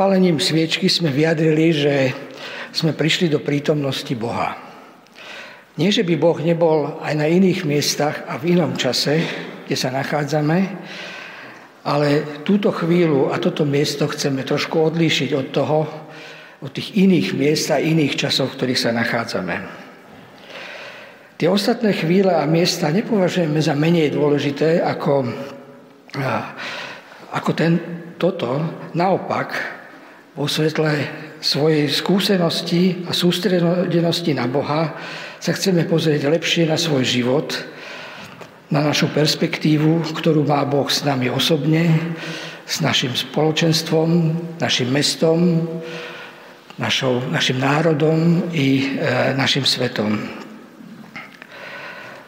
Zapálením sviečky sme vyjadrili, že sme prišli do prítomnosti Boha. Nie, že by Boh nebol aj na iných miestach a v inom čase, kde sa nachádzame, ale túto chvíľu a toto miesto chceme trošku odlíšiť od toho, od tých iných miest a iných časov, v ktorých sa nachádzame. Tie ostatné chvíle a miesta nepovažujeme za menej dôležité ako ako ten, toto naopak vo svetle svojej skúsenosti a sústredenosti na Boha sa chceme pozrieť lepšie na svoj život, na našu perspektívu, ktorú má Boh s nami osobne, s našim spoločenstvom, našim mestom, našou, našim národom i e, našim svetom.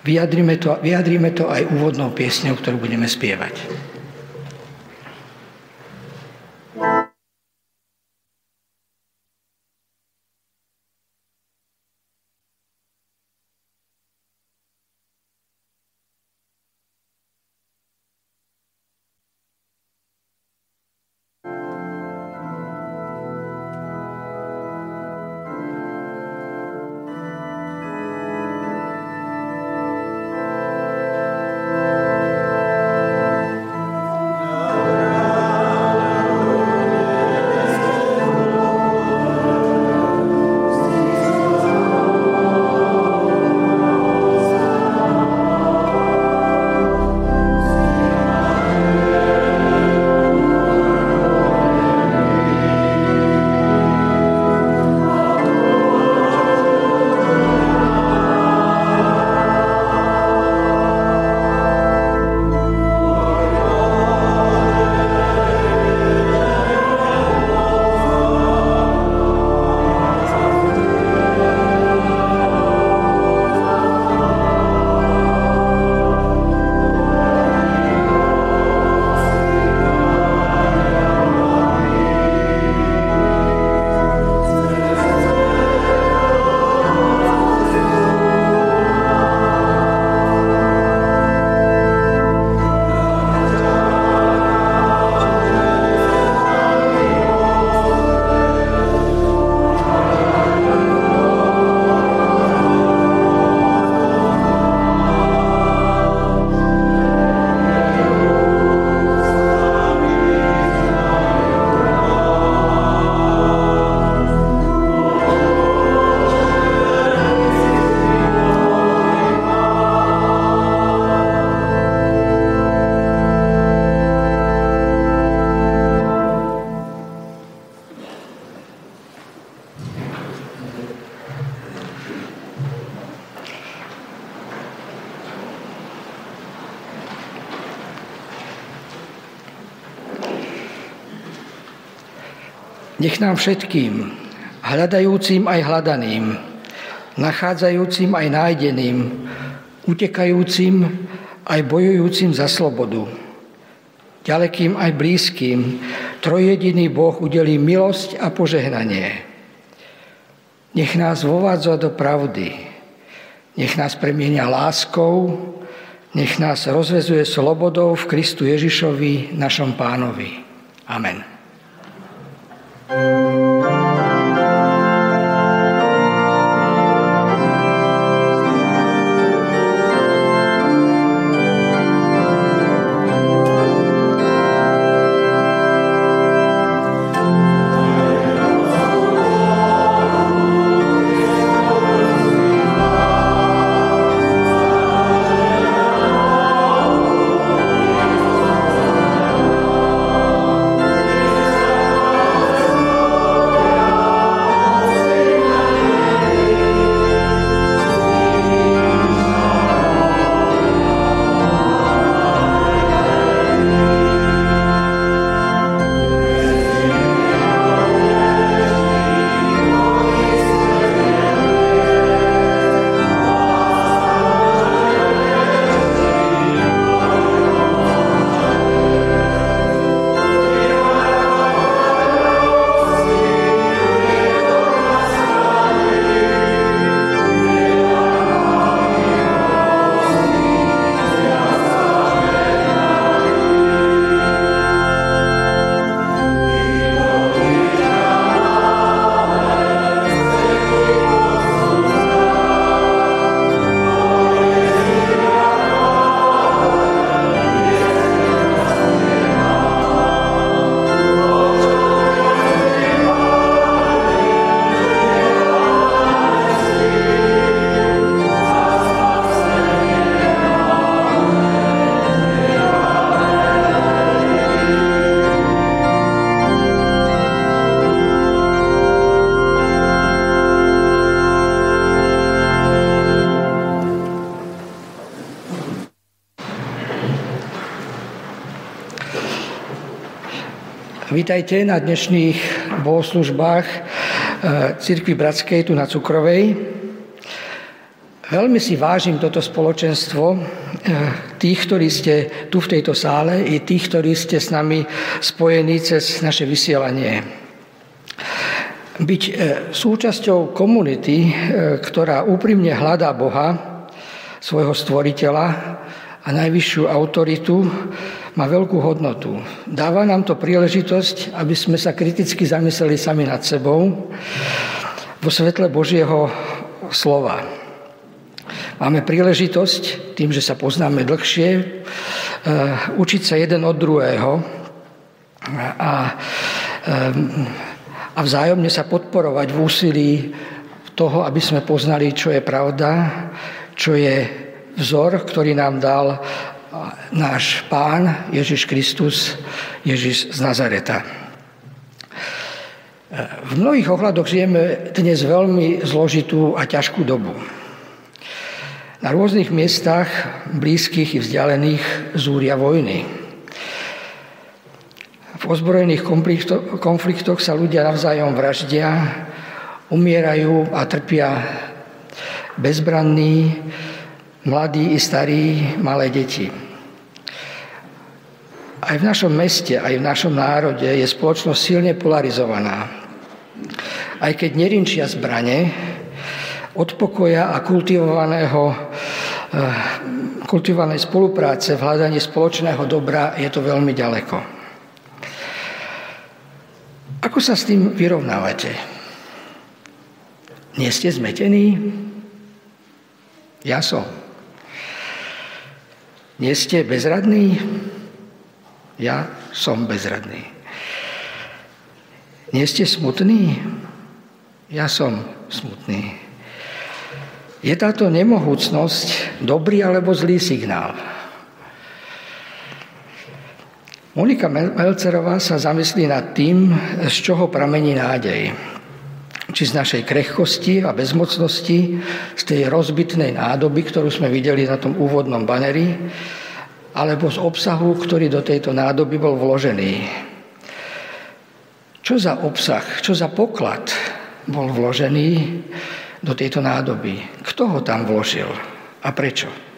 Vyjadrime to, vyjadrime to aj úvodnou piesňou, ktorú budeme spievať. Nám všetkým, hľadajúcim aj hľadaným, nachádzajúcim aj nájdeným, utekajúcim aj bojujúcim za slobodu, ďalekým aj blízkym, trojediný Boh udelí milosť a požehnanie. Nech nás vovádza do pravdy, nech nás premienia láskou, nech nás rozvezuje slobodou v Kristu Ježišovi, našom pánovi. Amen. Música Vítajte na dnešných bohoslužbách e, Cirkvi Bratskej tu na Cukrovej. Veľmi si vážim toto spoločenstvo e, tých, ktorí ste tu v tejto sále i tých, ktorí ste s nami spojení cez naše vysielanie. Byť e, súčasťou komunity, ktorá úprimne hľadá Boha, svojho stvoriteľa a najvyššiu autoritu, má veľkú hodnotu. Dáva nám to príležitosť, aby sme sa kriticky zamysleli sami nad sebou vo svetle Božieho slova. Máme príležitosť, tým, že sa poznáme dlhšie, eh, učiť sa jeden od druhého a, eh, a vzájomne sa podporovať v úsilí toho, aby sme poznali, čo je pravda, čo je vzor, ktorý nám dal náš pán Ježiš Kristus, Ježiš z Nazareta. V mnohých ohľadoch žijeme dnes veľmi zložitú a ťažkú dobu. Na rôznych miestach, blízkych i vzdialených, zúria vojny. V ozbrojených konfliktoch sa ľudia navzájom vraždia, umierajú a trpia bezbranní, mladí i starí, malé deti. Aj v našom meste, aj v našom národe je spoločnosť silne polarizovaná. Aj keď nerinčia zbrane, od pokoja a kultivovaného, eh, kultivovanej spolupráce v hľadaní spoločného dobra je to veľmi ďaleko. Ako sa s tým vyrovnávate? Nie ste zmetení? Ja som. Nie ste bezradní? Ja som bezradný. Nie ste smutní? Ja som smutný. Je táto nemohúcnosť dobrý alebo zlý signál? Monika Melcerová sa zamyslí nad tým, z čoho pramení nádej. Či z našej krehkosti a bezmocnosti, z tej rozbitnej nádoby, ktorú sme videli na tom úvodnom baneri, alebo z obsahu, ktorý do tejto nádoby bol vložený. Čo za obsah, čo za poklad bol vložený do tejto nádoby? Kto ho tam vložil a prečo?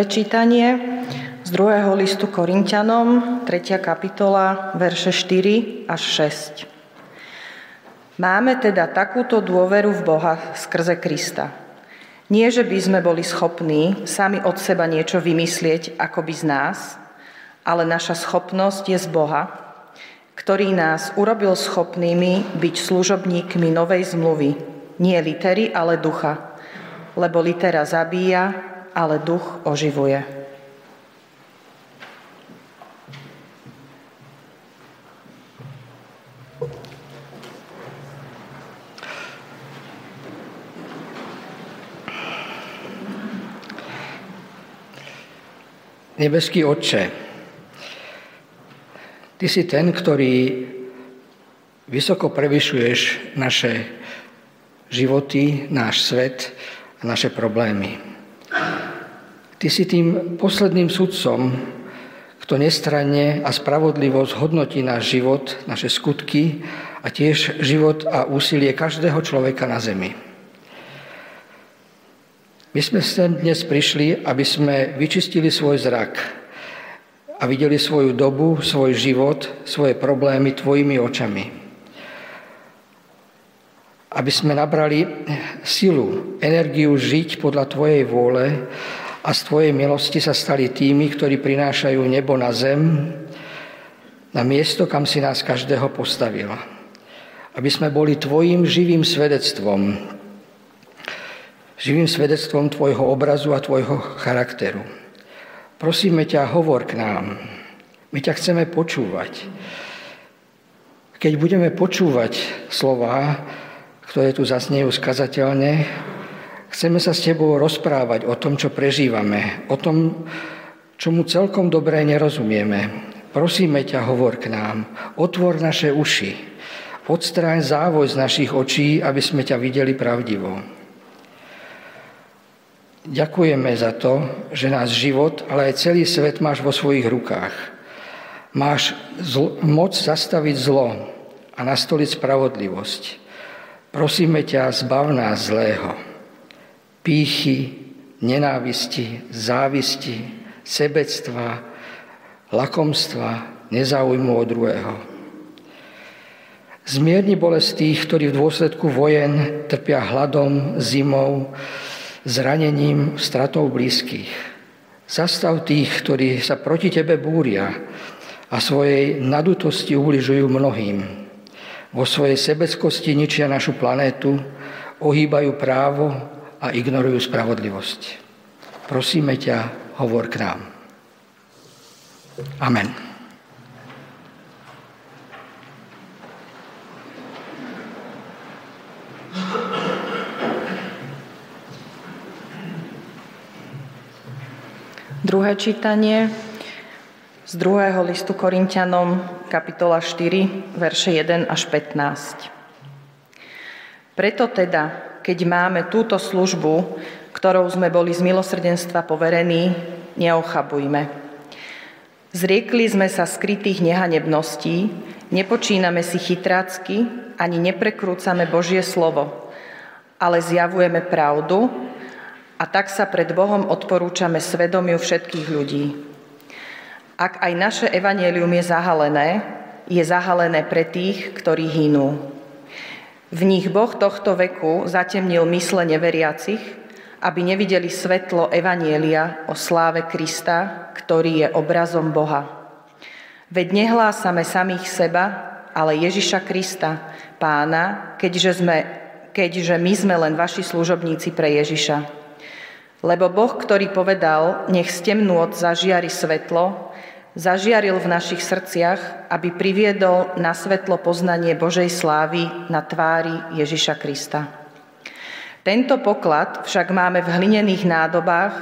Prvé čítanie z druhého listu Korintianom, 3. kapitola, verše 4 až 6. Máme teda takúto dôveru v Boha skrze Krista. Nie, že by sme boli schopní sami od seba niečo vymyslieť akoby z nás, ale naša schopnosť je z Boha, ktorý nás urobil schopnými byť služobníkmi novej zmluvy, nie litery, ale ducha, lebo litera zabíja, ale duch oživuje. Nebeský Otče, Ty si ten, ktorý vysoko prevyšuješ naše životy, náš svet a naše problémy. Ty si tým posledným sudcom, kto nestranne a spravodlivo zhodnotí náš život, naše skutky a tiež život a úsilie každého človeka na zemi. My sme sem dnes prišli, aby sme vyčistili svoj zrak a videli svoju dobu, svoj život, svoje problémy tvojimi očami. Aby sme nabrali silu, energiu žiť podľa tvojej vôle a z Tvojej milosti sa stali tými, ktorí prinášajú nebo na zem, na miesto, kam si nás každého postavila. Aby sme boli Tvojim živým svedectvom, živým svedectvom Tvojho obrazu a Tvojho charakteru. Prosíme ťa, hovor k nám. My ťa chceme počúvať. Keď budeme počúvať slova, ktoré tu zasnejú skazateľne, Chceme sa s Tebou rozprávať o tom, čo prežívame, o tom, čomu celkom dobre nerozumieme. Prosíme ťa, hovor k nám, otvor naše uši, odstráň závoj z našich očí, aby sme ťa videli pravdivo. Ďakujeme za to, že náš život, ale aj celý svet máš vo svojich rukách. Máš zl- moc zastaviť zlo a nastoliť spravodlivosť. Prosíme ťa, zbav nás zlého pýchy, nenávisti, závisti, sebectva, lakomstva, nezáujmu od druhého. Zmierni bolesť tých, ktorí v dôsledku vojen trpia hladom, zimou, zranením, stratou blízkych. Zastav tých, ktorí sa proti tebe búria a svojej nadutosti ubližujú mnohým. Vo svojej sebeckosti ničia našu planétu, ohýbajú právo a ignorujú spravodlivosť. Prosíme ťa, hovor k nám. Amen. Druhé čítanie z druhého listu Korintianom, kapitola 4, verše 1 až 15. Preto teda, keď máme túto službu, ktorou sme boli z milosrdenstva poverení, neochabujme. Zriekli sme sa skrytých nehanebností, nepočíname si chytrácky, ani neprekrúcame Božie slovo, ale zjavujeme pravdu a tak sa pred Bohom odporúčame svedomiu všetkých ľudí. Ak aj naše evanielium je zahalené, je zahalené pre tých, ktorí hynú. V nich Boh tohto veku zatemnil mysle neveriacich, aby nevideli svetlo Evanielia o sláve Krista, ktorý je obrazom Boha. Veď nehlásame samých seba, ale Ježiša Krista, pána, keďže, sme, keďže my sme len vaši služobníci pre Ježiša. Lebo Boh, ktorý povedal, nech z temnôt zažiari svetlo, zažiaril v našich srdciach, aby priviedol na svetlo poznanie Božej slávy na tvári Ježiša Krista. Tento poklad však máme v hlinených nádobách,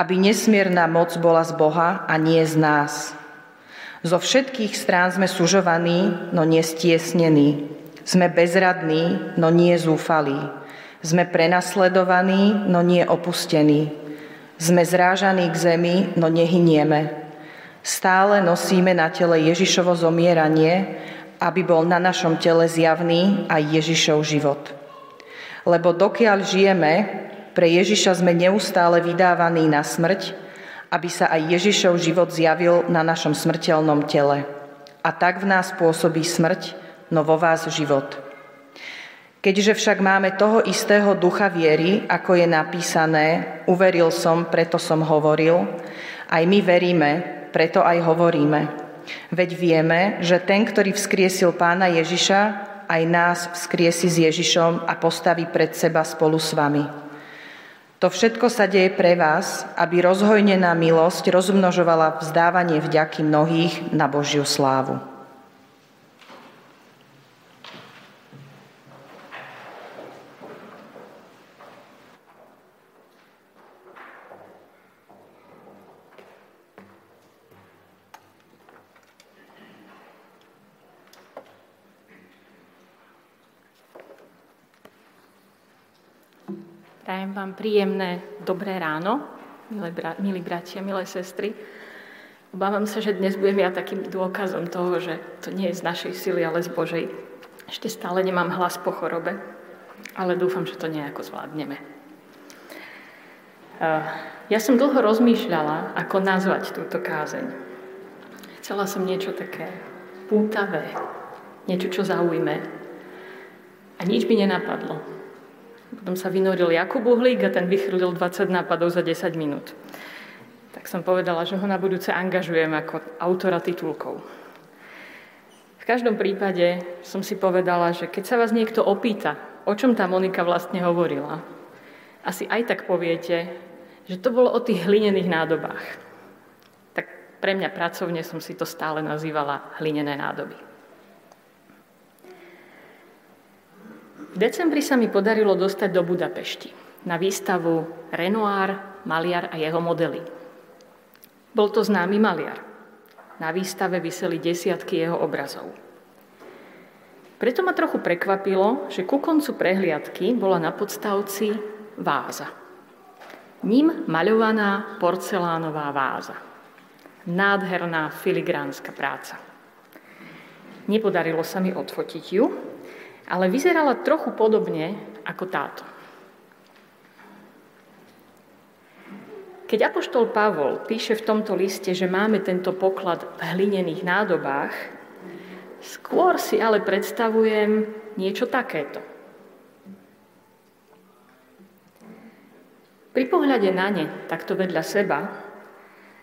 aby nesmierna moc bola z Boha a nie z nás. Zo všetkých strán sme sužovaní, no nie stiesnení. Sme bezradní, no nie zúfalí. Sme prenasledovaní, no nie opustení. Sme zrážaní k zemi, no nehynieme. Stále nosíme na tele Ježišovo zomieranie, aby bol na našom tele zjavný aj Ježišov život. Lebo dokiaľ žijeme, pre Ježiša sme neustále vydávaní na smrť, aby sa aj Ježišov život zjavil na našom smrteľnom tele. A tak v nás pôsobí smrť, no vo vás život. Keďže však máme toho istého ducha viery, ako je napísané, uveril som, preto som hovoril, aj my veríme, preto aj hovoríme. Veď vieme, že ten, ktorý vzkriesil pána Ježiša, aj nás vzkriesi s Ježišom a postaví pred seba spolu s vami. To všetko sa deje pre vás, aby rozhojnená milosť rozmnožovala vzdávanie vďaky mnohých na Božiu slávu. Prajem vám príjemné dobré ráno, milé bra- milí bratia, milé sestry. Obávam sa, že dnes budem ja takým dôkazom toho, že to nie je z našej sily, ale z Božej. Ešte stále nemám hlas po chorobe, ale dúfam, že to nejako zvládneme. Ja som dlho rozmýšľala, ako nazvať túto kázeň. Chcela som niečo také pútavé, niečo, čo zaujme. A nič mi nenapadlo. Potom sa vynoril Jakub Uhlík a ten vychrlil 20 nápadov za 10 minút. Tak som povedala, že ho na budúce angažujem ako autora titulkov. V každom prípade som si povedala, že keď sa vás niekto opýta, o čom tá Monika vlastne hovorila, asi aj tak poviete, že to bolo o tých hlinených nádobách. Tak pre mňa pracovne som si to stále nazývala hlinené nádoby. V decembri sa mi podarilo dostať do Budapešti na výstavu Renoir, maliar a jeho modely. Bol to známy maliar. Na výstave vyseli desiatky jeho obrazov. Preto ma trochu prekvapilo, že ku koncu prehliadky bola na podstavci váza. Ním maľovaná porcelánová váza. Nádherná filigránska práca. Nepodarilo sa mi odfotiť ju, ale vyzerala trochu podobne ako táto. Keď Apoštol Pavol píše v tomto liste, že máme tento poklad v hlinených nádobách, skôr si ale predstavujem niečo takéto. Pri pohľade na ne, takto vedľa seba,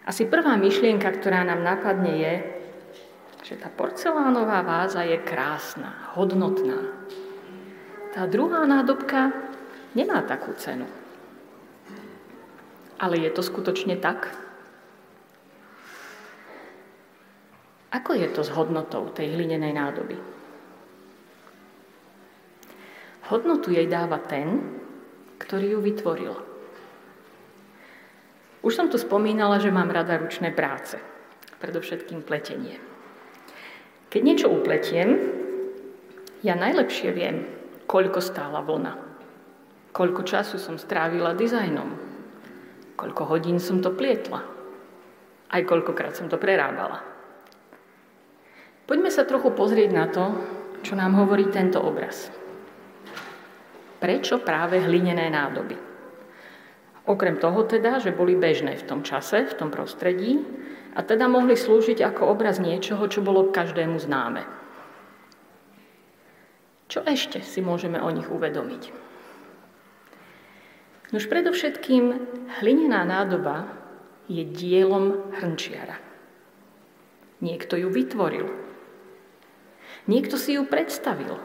asi prvá myšlienka, ktorá nám napadne, je, že tá porcelánová váza je krásna, hodnotná. Tá druhá nádobka nemá takú cenu. Ale je to skutočne tak? Ako je to s hodnotou tej hlinenej nádoby? Hodnotu jej dáva ten, ktorý ju vytvoril. Už som tu spomínala, že mám rada ručné práce, predovšetkým pletenie. Keď niečo upletiem, ja najlepšie viem, koľko stála vlna, koľko času som strávila dizajnom, koľko hodín som to plietla, aj koľkokrát som to prerábala. Poďme sa trochu pozrieť na to, čo nám hovorí tento obraz. Prečo práve hlinené nádoby? Okrem toho teda, že boli bežné v tom čase, v tom prostredí, a teda mohli slúžiť ako obraz niečoho, čo bolo každému známe. Čo ešte si môžeme o nich uvedomiť? Nož predovšetkým hlinená nádoba je dielom hrnčiara. Niekto ju vytvoril. Niekto si ju predstavil.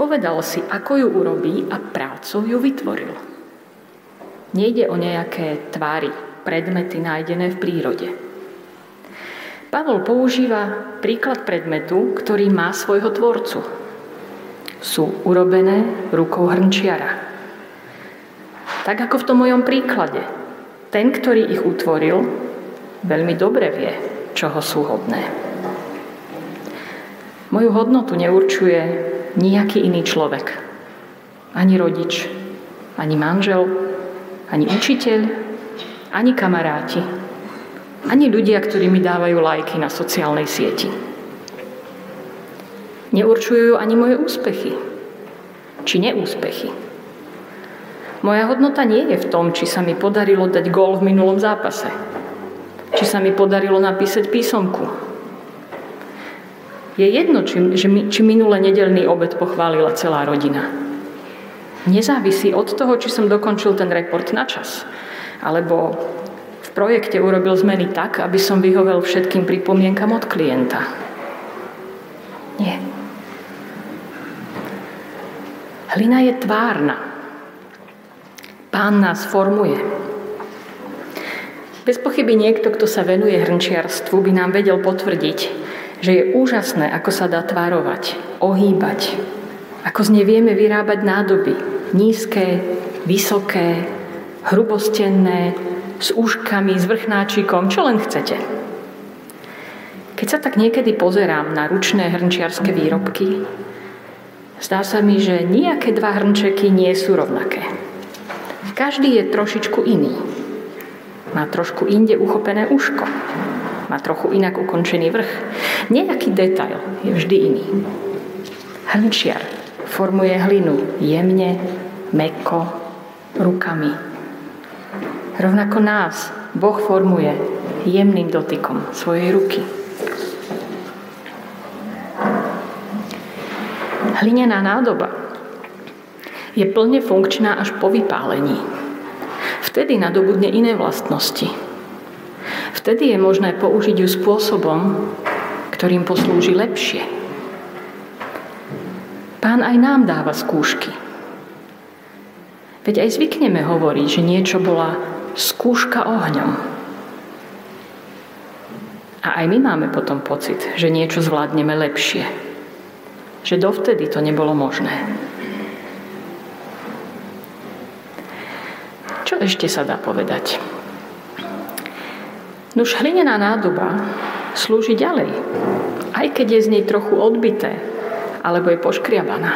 Povedal si, ako ju urobí a prácou ju vytvoril. Nejde o nejaké tvary, predmety nájdené v prírode. Pavol používa príklad predmetu, ktorý má svojho tvorcu. Sú urobené rukou hrnčiara. Tak ako v tom mojom príklade. Ten, ktorý ich utvoril, veľmi dobre vie, čoho sú hodné. Moju hodnotu neurčuje nejaký iný človek. Ani rodič, ani manžel, ani učiteľ, ani kamaráti, ani ľudia, ktorí mi dávajú lajky na sociálnej sieti. Neurčujú ani moje úspechy, či neúspechy. Moja hodnota nie je v tom, či sa mi podarilo dať gól v minulom zápase. či sa mi podarilo napísať písomku. Je jedno, či, či minulé nedelný obed pochválila celá rodina. Nezávisí od toho, či som dokončil ten report na čas, alebo v projekte urobil zmeny tak, aby som vyhovel všetkým pripomienkam od klienta. Nie. Hlina je tvárna. Pán nás formuje. Bez pochyby niekto, kto sa venuje hrnčiarstvu, by nám vedel potvrdiť, že je úžasné, ako sa dá tvárovať, ohýbať, ako z nej vieme vyrábať nádoby. Nízke, vysoké, hrubostenné, s úškami, s vrchnáčikom, čo len chcete. Keď sa tak niekedy pozerám na ručné hrnčiarske výrobky, zdá sa mi, že nejaké dva hrnčeky nie sú rovnaké. Každý je trošičku iný. Má trošku inde uchopené uško. Má trochu inak ukončený vrch. Nejaký detail je vždy iný. Hrnčiar formuje hlinu jemne, meko, rukami. Rovnako nás Boh formuje jemným dotykom svojej ruky. Hlinená nádoba je plne funkčná až po vypálení. Vtedy nadobudne iné vlastnosti. Vtedy je možné použiť ju spôsobom, ktorým poslúži lepšie. Pán aj nám dáva skúšky. Veď aj zvykneme hovoriť, že niečo bola skúška ohňom. A aj my máme potom pocit, že niečo zvládneme lepšie že dovtedy to nebolo možné. Čo ešte sa dá povedať? Nuž hlinená nádoba slúži ďalej, aj keď je z nej trochu odbité, alebo je poškriabaná.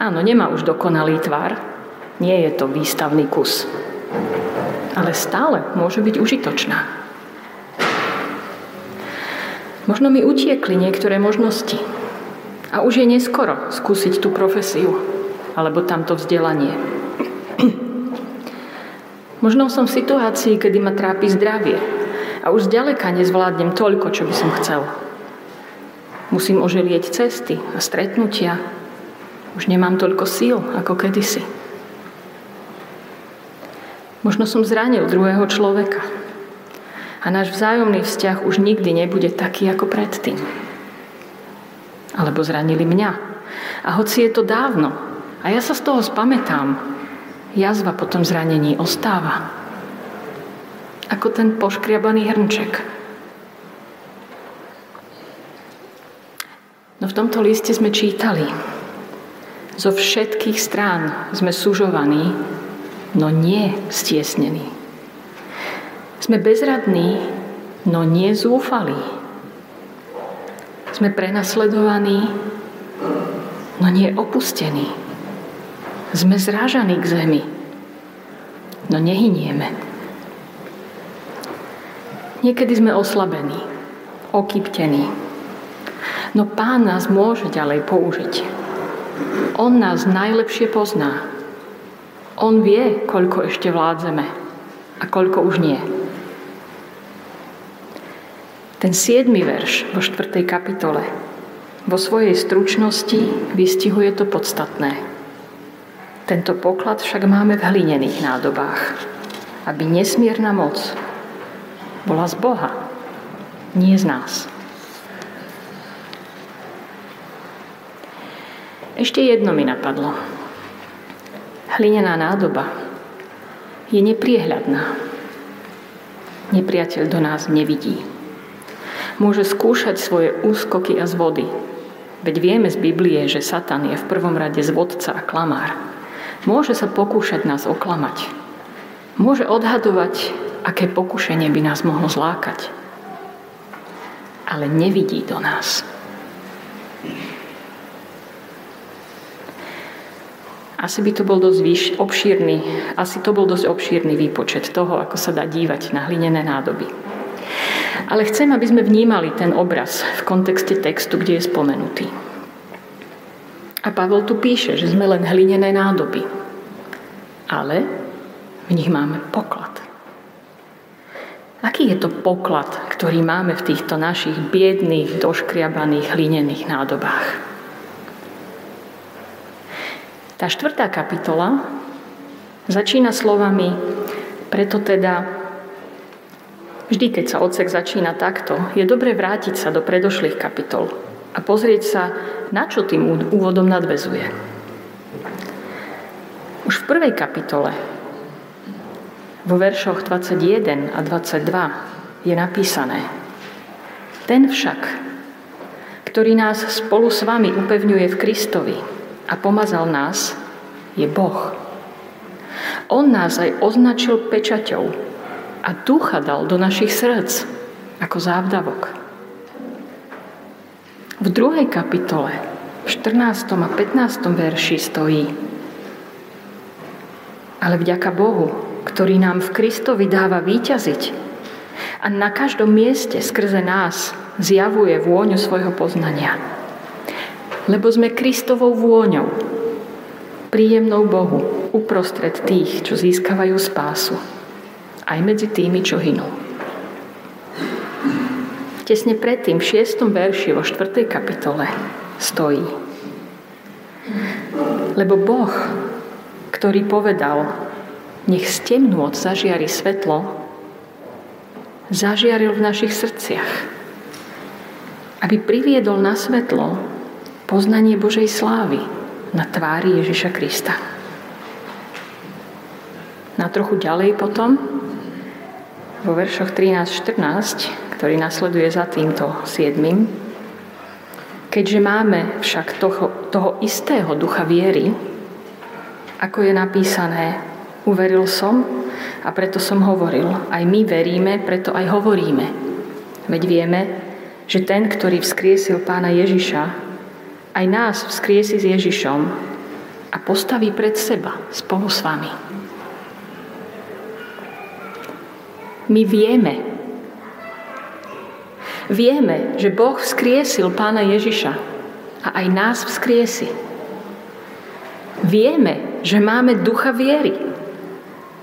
Áno, nemá už dokonalý tvar, nie je to výstavný kus, ale stále môže byť užitočná. Možno mi utiekli niektoré možnosti. A už je neskoro skúsiť tú profesiu alebo tamto vzdelanie. Možno som v situácii, kedy ma trápi zdravie a už zďaleka nezvládnem toľko, čo by som chcel. Musím oželieť cesty a stretnutia. Už nemám toľko síl ako kedysi. Možno som zranil druhého človeka a náš vzájomný vzťah už nikdy nebude taký ako predtým. Alebo zranili mňa. A hoci je to dávno, a ja sa z toho spamätám, jazva po tom zranení ostáva. Ako ten poškriabaný hrnček. No v tomto liste sme čítali. Zo všetkých strán sme sužovaní, no nie stiesnení. Sme bezradní, no nie zúfalí. Sme prenasledovaní, no nie opustení. Sme zrážaní k zemi, no nehynieme. Niekedy sme oslabení, okyptení, no Pán nás môže ďalej použiť. On nás najlepšie pozná. On vie, koľko ešte vládzeme a koľko už nie. Ten siedmy verš vo štvrtej kapitole vo svojej stručnosti vystihuje to podstatné. Tento poklad však máme v hlinených nádobách, aby nesmierna moc bola z Boha, nie z nás. Ešte jedno mi napadlo. Hlinená nádoba je nepriehľadná. Nepriateľ do nás nevidí môže skúšať svoje úskoky a zvody. Veď vieme z Biblie, že Satan je v prvom rade zvodca a klamár. Môže sa pokúšať nás oklamať. Môže odhadovať, aké pokušenie by nás mohlo zlákať. Ale nevidí do nás. Asi by to bol dosť výš, obšírny, asi to bol dosť obšírny výpočet toho, ako sa dá dívať na hlinené nádoby. Ale chcem, aby sme vnímali ten obraz v kontexte textu, kde je spomenutý. A Pavel tu píše, že sme len hlinené nádoby. Ale v nich máme poklad. Aký je to poklad, ktorý máme v týchto našich biedných, doškriabaných, hlinených nádobách? Tá štvrtá kapitola začína slovami preto teda vždy, keď sa odsek začína takto, je dobre vrátiť sa do predošlých kapitol a pozrieť sa, na čo tým úvodom nadvezuje. Už v prvej kapitole vo veršoch 21 a 22 je napísané Ten však, ktorý nás spolu s vami upevňuje v Kristovi a pomazal nás, je Boh. On nás aj označil pečaťou a ducha dal do našich srdc ako závdavok. V druhej kapitole, v 14. a 15. verši stojí Ale vďaka Bohu, ktorý nám v Kristovi dáva výťaziť a na každom mieste skrze nás zjavuje vôňu svojho poznania. Lebo sme Kristovou vôňou, príjemnou Bohu uprostred tých, čo získavajú spásu, aj medzi tými, čo hynú. Tesne predtým, v 6. verši vo 4. kapitole stojí. Lebo Boh, ktorý povedal, nech z temnôt zažiari svetlo, zažiaril v našich srdciach, aby priviedol na svetlo poznanie Božej slávy na tvári Ježiša Krista. Na trochu ďalej potom, vo veršoch 13-14, ktorý nasleduje za týmto 7. Keďže máme však toho, toho istého ducha viery, ako je napísané, Uveril som a preto som hovoril. Aj my veríme, preto aj hovoríme. Veď vieme, že ten, ktorý vzkriesil pána Ježiša, aj nás vzkriesi s Ježišom a postaví pred seba spolu s vami. My vieme, vieme, že Boh vzkriesil pána Ježiša a aj nás vzkriesi. Vieme, že máme ducha viery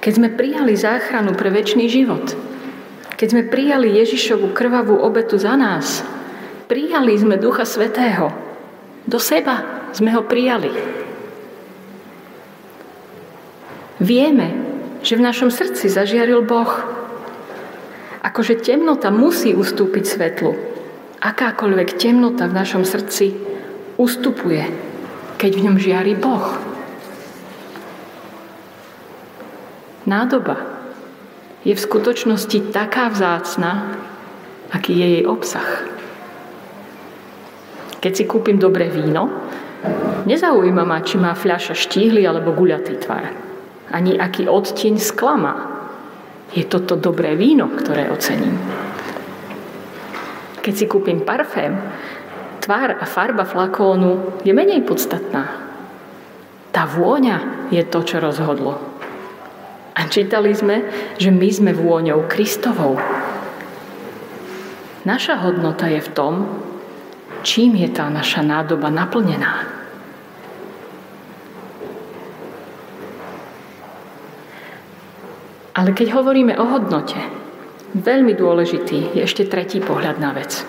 keď sme prijali záchranu pre väčší život, keď sme prijali Ježišovu krvavú obetu za nás, prijali sme Ducha Svetého. Do seba sme ho prijali. Vieme, že v našom srdci zažiaril Boh. Akože temnota musí ustúpiť svetlu. Akákoľvek temnota v našom srdci ustupuje, keď v ňom žiari Boh. Nádoba je v skutočnosti taká vzácna, aký je jej obsah. Keď si kúpim dobré víno, nezaujíma ma, či má fľaša štíhly alebo guľatý tvar. Ani aký odtieň skla. Je toto dobré víno, ktoré ocením. Keď si kúpim parfém, tvár a farba flakónu je menej podstatná. Tá vôňa je to, čo rozhodlo. A čítali sme, že my sme vôňou Kristovou. Naša hodnota je v tom, čím je tá naša nádoba naplnená. Ale keď hovoríme o hodnote, veľmi dôležitý je ešte tretí pohľad na vec.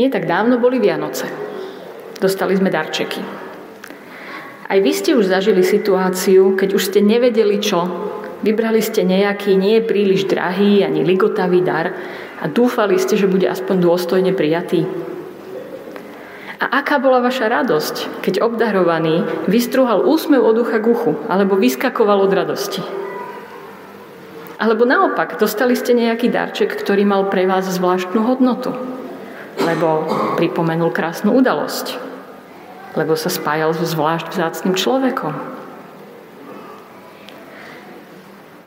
Nie tak dávno boli Vianoce. Dostali sme darčeky. Aj vy ste už zažili situáciu, keď už ste nevedeli čo. Vybrali ste nejaký nie príliš drahý ani ligotavý dar a dúfali ste, že bude aspoň dôstojne prijatý. A aká bola vaša radosť, keď obdarovaný vystruhal úsmev od ucha k uchu alebo vyskakoval od radosti? Alebo naopak, dostali ste nejaký darček, ktorý mal pre vás zvláštnu hodnotu, lebo pripomenul krásnu udalosť, lebo sa spájal so zvlášť vzácným človekom.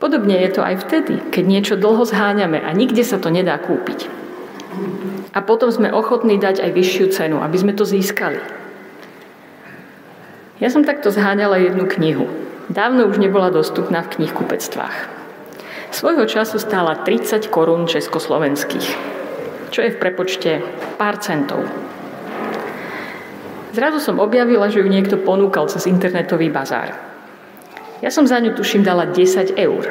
Podobne je to aj vtedy, keď niečo dlho zháňame a nikde sa to nedá kúpiť. A potom sme ochotní dať aj vyššiu cenu, aby sme to získali. Ja som takto zháňala jednu knihu. Dávno už nebola dostupná v knihkupectvách. Svojho času stála 30 korún československých, čo je v prepočte pár centov. Zrazu som objavila, že ju niekto ponúkal cez internetový bazár. Ja som za ňu tuším dala 10 eur,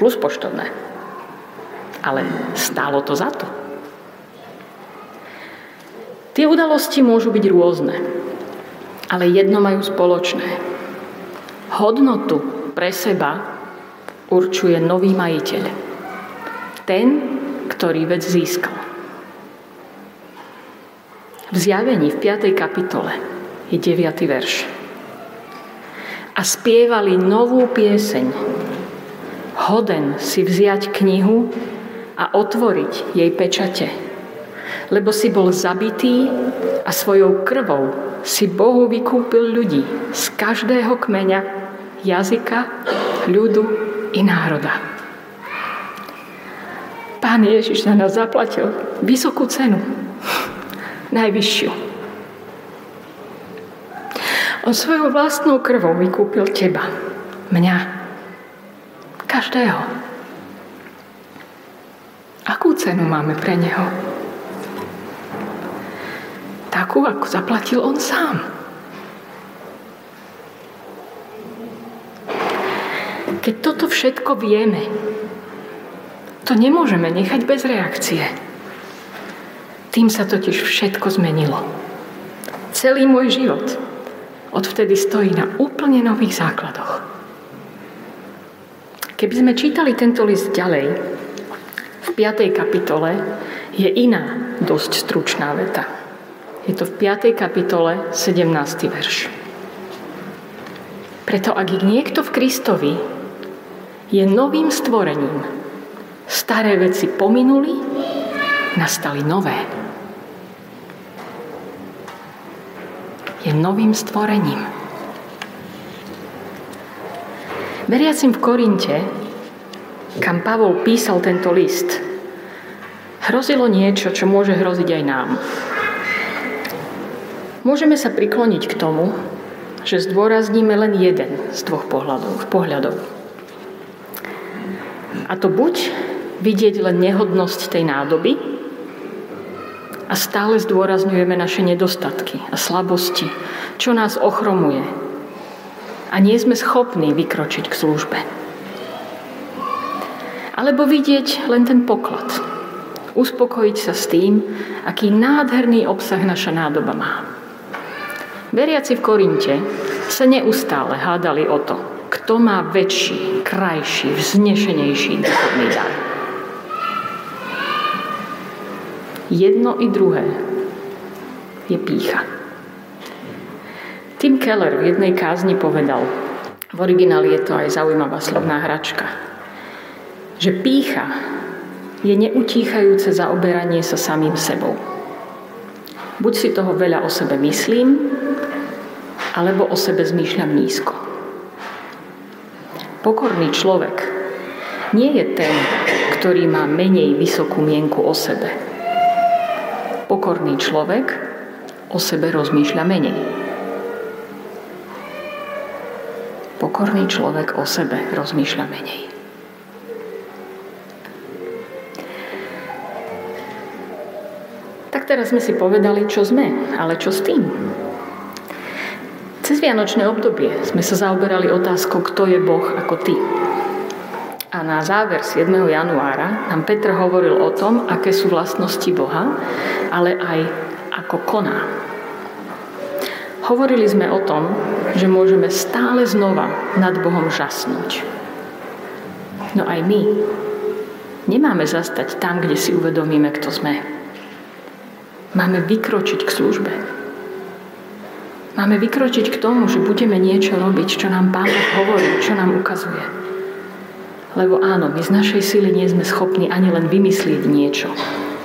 plus poštovné. ale stálo to za to. Tie udalosti môžu byť rôzne, ale jedno majú spoločné. Hodnotu pre seba určuje nový majiteľ. Ten, ktorý vec získal. V zjavení v 5. kapitole je 9. verš. A spievali novú pieseň. Hoden si vziať knihu a otvoriť jej pečate. Lebo si bol zabitý a svojou krvou si Bohu vykúpil ľudí z každého kmeňa, jazyka, ľudu i národa. Pán Ježiš za nás zaplatil vysokú cenu najvyššiu. On svojou vlastnou krvou vykúpil teba, mňa, každého. Akú cenu máme pre neho? Takú, ako zaplatil on sám. Keď toto všetko vieme, to nemôžeme nechať bez reakcie. Tým sa totiž všetko zmenilo. Celý môj život odvtedy stojí na úplne nových základoch. Keby sme čítali tento list ďalej, v 5. kapitole je iná dosť stručná veta. Je to v 5. kapitole 17. verš. Preto ak je niekto v Kristovi, je novým stvorením. Staré veci pominuli, nastali nové. Je novým stvorením. Veriacim v Korinte, kam Pavol písal tento list, hrozilo niečo, čo môže hroziť aj nám. Môžeme sa prikloniť k tomu, že zdôrazníme len jeden z dvoch pohľadov. pohľadov. A to buď vidieť len nehodnosť tej nádoby, a stále zdôrazňujeme naše nedostatky a slabosti, čo nás ochromuje. A nie sme schopní vykročiť k službe. Alebo vidieť len ten poklad. Uspokojiť sa s tým, aký nádherný obsah naša nádoba má. Veriaci v Korinte sa neustále hádali o to, kto má väčší, krajší, vznešenejší duchovný dar. Jedno i druhé je pícha. Tim Keller v jednej kázni povedal, v origináli je to aj zaujímavá slovná hračka, že pícha je neutíchajúce zaoberanie sa samým sebou. Buď si toho veľa o sebe myslím, alebo o sebe zmýšľam nízko. Pokorný človek nie je ten, ktorý má menej vysokú mienku o sebe, Pokorný človek o sebe rozmýšľa menej. Pokorný človek o sebe rozmýšľa menej. Tak teraz sme si povedali, čo sme, ale čo s tým? Cez Vianočné obdobie sme sa zaoberali otázkou, kto je Boh ako ty. Na záver 7. januára nám Petr hovoril o tom, aké sú vlastnosti Boha, ale aj ako koná. Hovorili sme o tom, že môžeme stále znova nad Bohom žasnúť. No aj my nemáme zastať tam, kde si uvedomíme, kto sme. Máme vykročiť k službe. Máme vykročiť k tomu, že budeme niečo robiť, čo nám Pán hovorí, čo nám ukazuje. Lebo áno, my z našej síly nie sme schopní ani len vymyslieť niečo.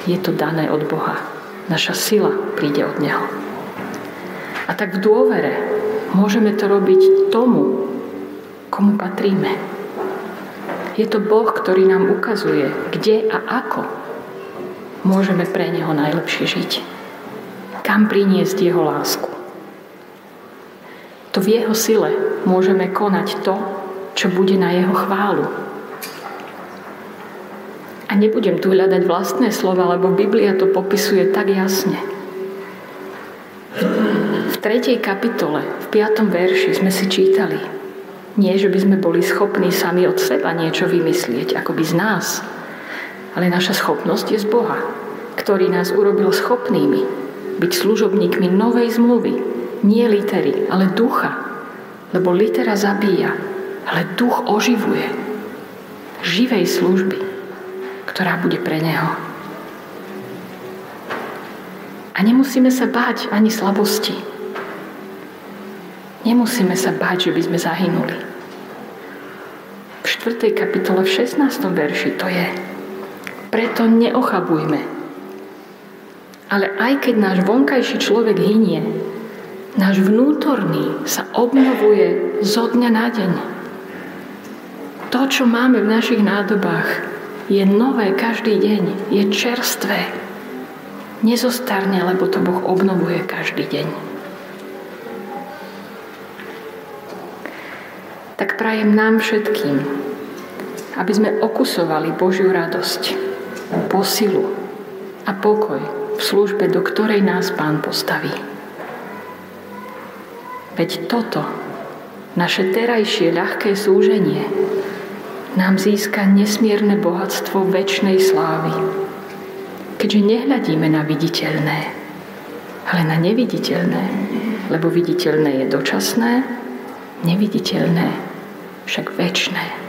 Je to dané od Boha. Naša sila príde od Neho. A tak v dôvere môžeme to robiť tomu, komu patríme. Je to Boh, ktorý nám ukazuje, kde a ako môžeme pre Neho najlepšie žiť. Kam priniesť Jeho lásku. To v Jeho sile môžeme konať to, čo bude na Jeho chválu, a nebudem tu hľadať vlastné slova, lebo Biblia to popisuje tak jasne. V 3. kapitole, v 5. verši sme si čítali. Nie, že by sme boli schopní sami od seba niečo vymyslieť, ako by z nás, ale naša schopnosť je z Boha, ktorý nás urobil schopnými byť služobníkmi novej zmluvy, nie litery, ale ducha. Lebo litera zabíja, ale duch oživuje. Živej služby, ktorá bude pre Neho. A nemusíme sa báť ani slabosti. Nemusíme sa báť, že by sme zahynuli. V 4. kapitole v 16. verši to je. Preto neochabujme. Ale aj keď náš vonkajší človek hynie, náš vnútorný sa obnovuje zo dňa na deň. To, čo máme v našich nádobách, je nové každý deň, je čerstvé. Nezostarne, lebo to Boh obnovuje každý deň. Tak prajem nám všetkým, aby sme okusovali Božiu radosť, posilu a pokoj v službe, do ktorej nás Pán postaví. Veď toto, naše terajšie ľahké súženie, nám získa nesmierne bohatstvo väčšnej slávy. Keďže nehľadíme na viditeľné, ale na neviditeľné, lebo viditeľné je dočasné, neviditeľné však väčšné.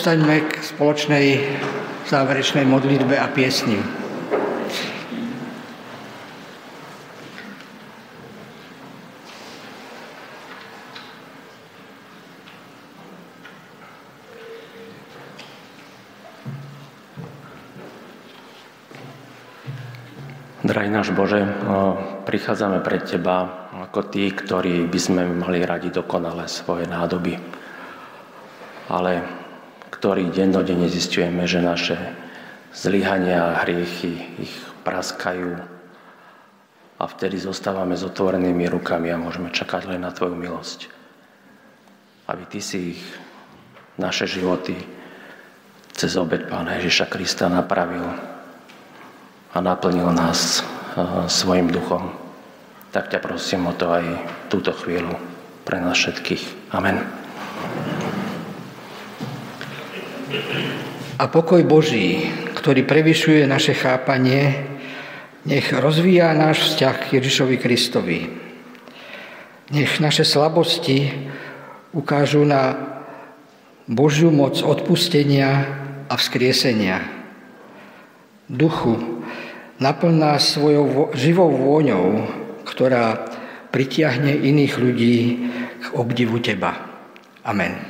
Povstaňme k spoločnej záverečnej modlitbe a piesni. Drahý náš Bože, prichádzame pred Teba ako tí, ktorí by sme mali radi dokonale svoje nádoby. Ale ktorí dennodenne zistujeme, že naše zlyhania a hriechy ich praskajú a vtedy zostávame s otvorenými rukami a môžeme čakať len na Tvoju milosť. Aby Ty si ich, naše životy, cez obed Pána Ježiša Krista napravil a naplnil nás svojim duchom. Tak ťa prosím o to aj túto chvíľu pre nás všetkých. Amen. A pokoj Boží, ktorý prevyšuje naše chápanie, nech rozvíja náš vzťah k Ježišovi Kristovi. Nech naše slabosti ukážu na Božiu moc odpustenia a vzkriesenia. Duchu, Naplň nás svojou živou vôňou, ktorá pritiahne iných ľudí k obdivu Teba. Amen.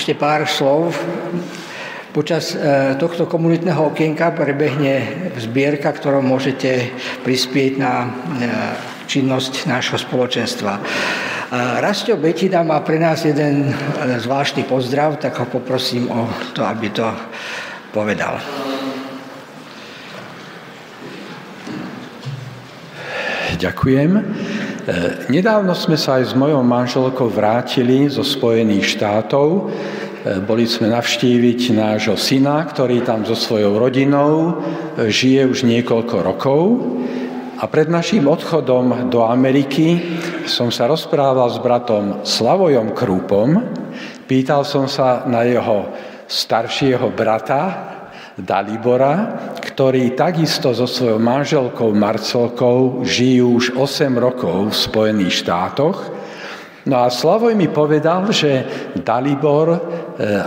Ešte pár slov. Počas e, tohto komunitného okienka prebehne zbierka, ktorou môžete prispieť na e, činnosť nášho spoločenstva. E, Rastio Betina má pre nás jeden zvláštny pozdrav, tak ho poprosím o to, aby to povedal. Ďakujem. E, nedávno sme sa aj s mojou manželkou vrátili zo Spojených štátov. E, boli sme navštíviť nášho syna, ktorý tam so svojou rodinou e, žije už niekoľko rokov. A pred našim odchodom do Ameriky som sa rozprával s bratom Slavojom Krúpom. Pýtal som sa na jeho staršieho brata, Dalibora, ktorí takisto so svojou manželkou Marcelkou žijú už 8 rokov v Spojených štátoch. No a Slavoj mi povedal, že Dalibor e,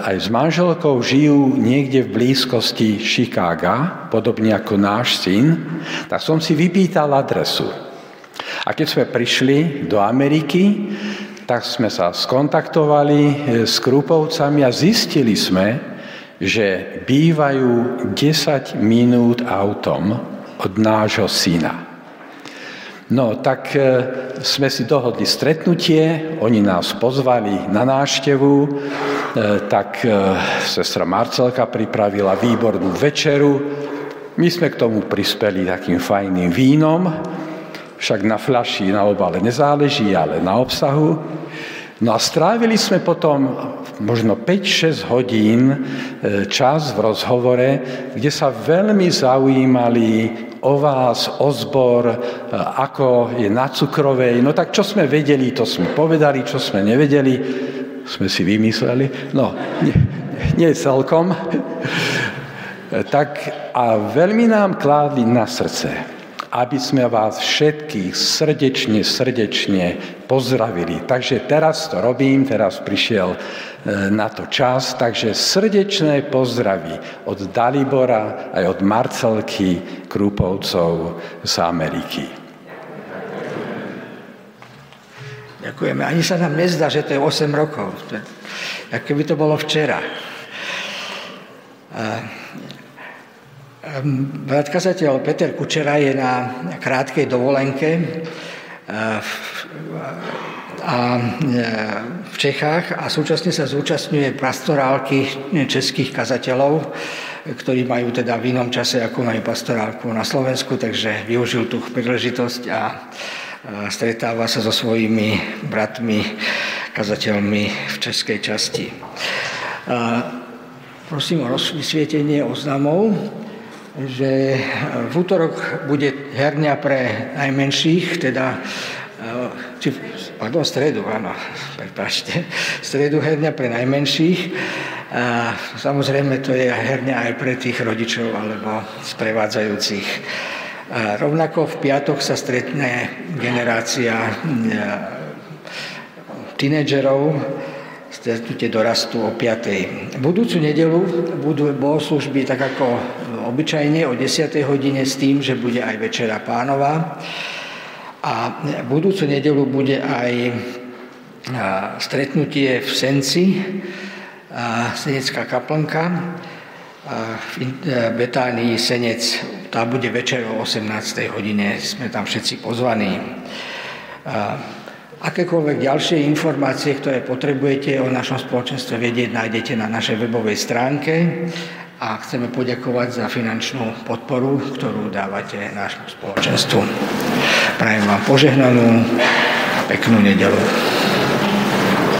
aj s manželkou žijú niekde v blízkosti Chicaga, podobne ako náš syn, tak som si vypýtal adresu. A keď sme prišli do Ameriky, tak sme sa skontaktovali e, s Krupovcami a zistili sme, že bývajú 10 minút autom od nášho syna. No, tak e, sme si dohodli stretnutie, oni nás pozvali na náštevu, e, tak e, sestra Marcelka pripravila výbornú večeru, my sme k tomu prispeli takým fajným vínom, však na fľaši na obale nezáleží, ale na obsahu. No a strávili sme potom možno 5-6 hodín čas v rozhovore, kde sa veľmi zaujímali o vás, o zbor, e, ako je na cukrovej. No tak čo sme vedeli, to sme povedali, čo sme nevedeli, sme si vymysleli. No, nie, nie celkom. tak a veľmi nám kládli na srdce, aby sme vás všetkých srdečne, srdečne pozdravili. Takže teraz to robím, teraz prišiel e, na to čas, takže srdečné pozdravy od Dalibora aj od Marcelky Krúpovcov z Ameriky. Ďakujeme. Ani sa nám nezdá, že to je 8 rokov. Ako keby to bolo včera. Brat kazateľ Peter Kučera je na krátkej dovolenke a v Čechách a súčasne sa zúčastňuje pastorálky českých kazateľov, ktorí majú teda v inom čase, ako majú pastorálku na Slovensku, takže využil tú príležitosť a stretáva sa so svojimi bratmi, kazateľmi v českej časti. Prosím o vysvietenie oznamov že v útorok bude herňa pre najmenších, teda e, či, pardon, stredu, áno, prepáčte, stredu herňa pre najmenších. A samozrejme to je herňa aj pre tých rodičov alebo sprevádzajúcich. A rovnako v piatok sa stretne generácia e, tínedžerov, stretnutie dorastu o 5. Budúcu nedelu budú bohoslužby tak ako obyčajne o 10. hodine s tým, že bude aj Večera pánova. A budúcu nedelu bude aj stretnutie v Senci, Senecká kaplnka, v Betánii Senec, tá bude večer o 18. hodine, sme tam všetci pozvaní. Akékoľvek ďalšie informácie, ktoré potrebujete o našom spoločenstve vedieť, nájdete na našej webovej stránke a chceme poďakovať za finančnú podporu, ktorú dávate nášmu spoločenstvu. Prajem vám požehnanú a peknú nedelu.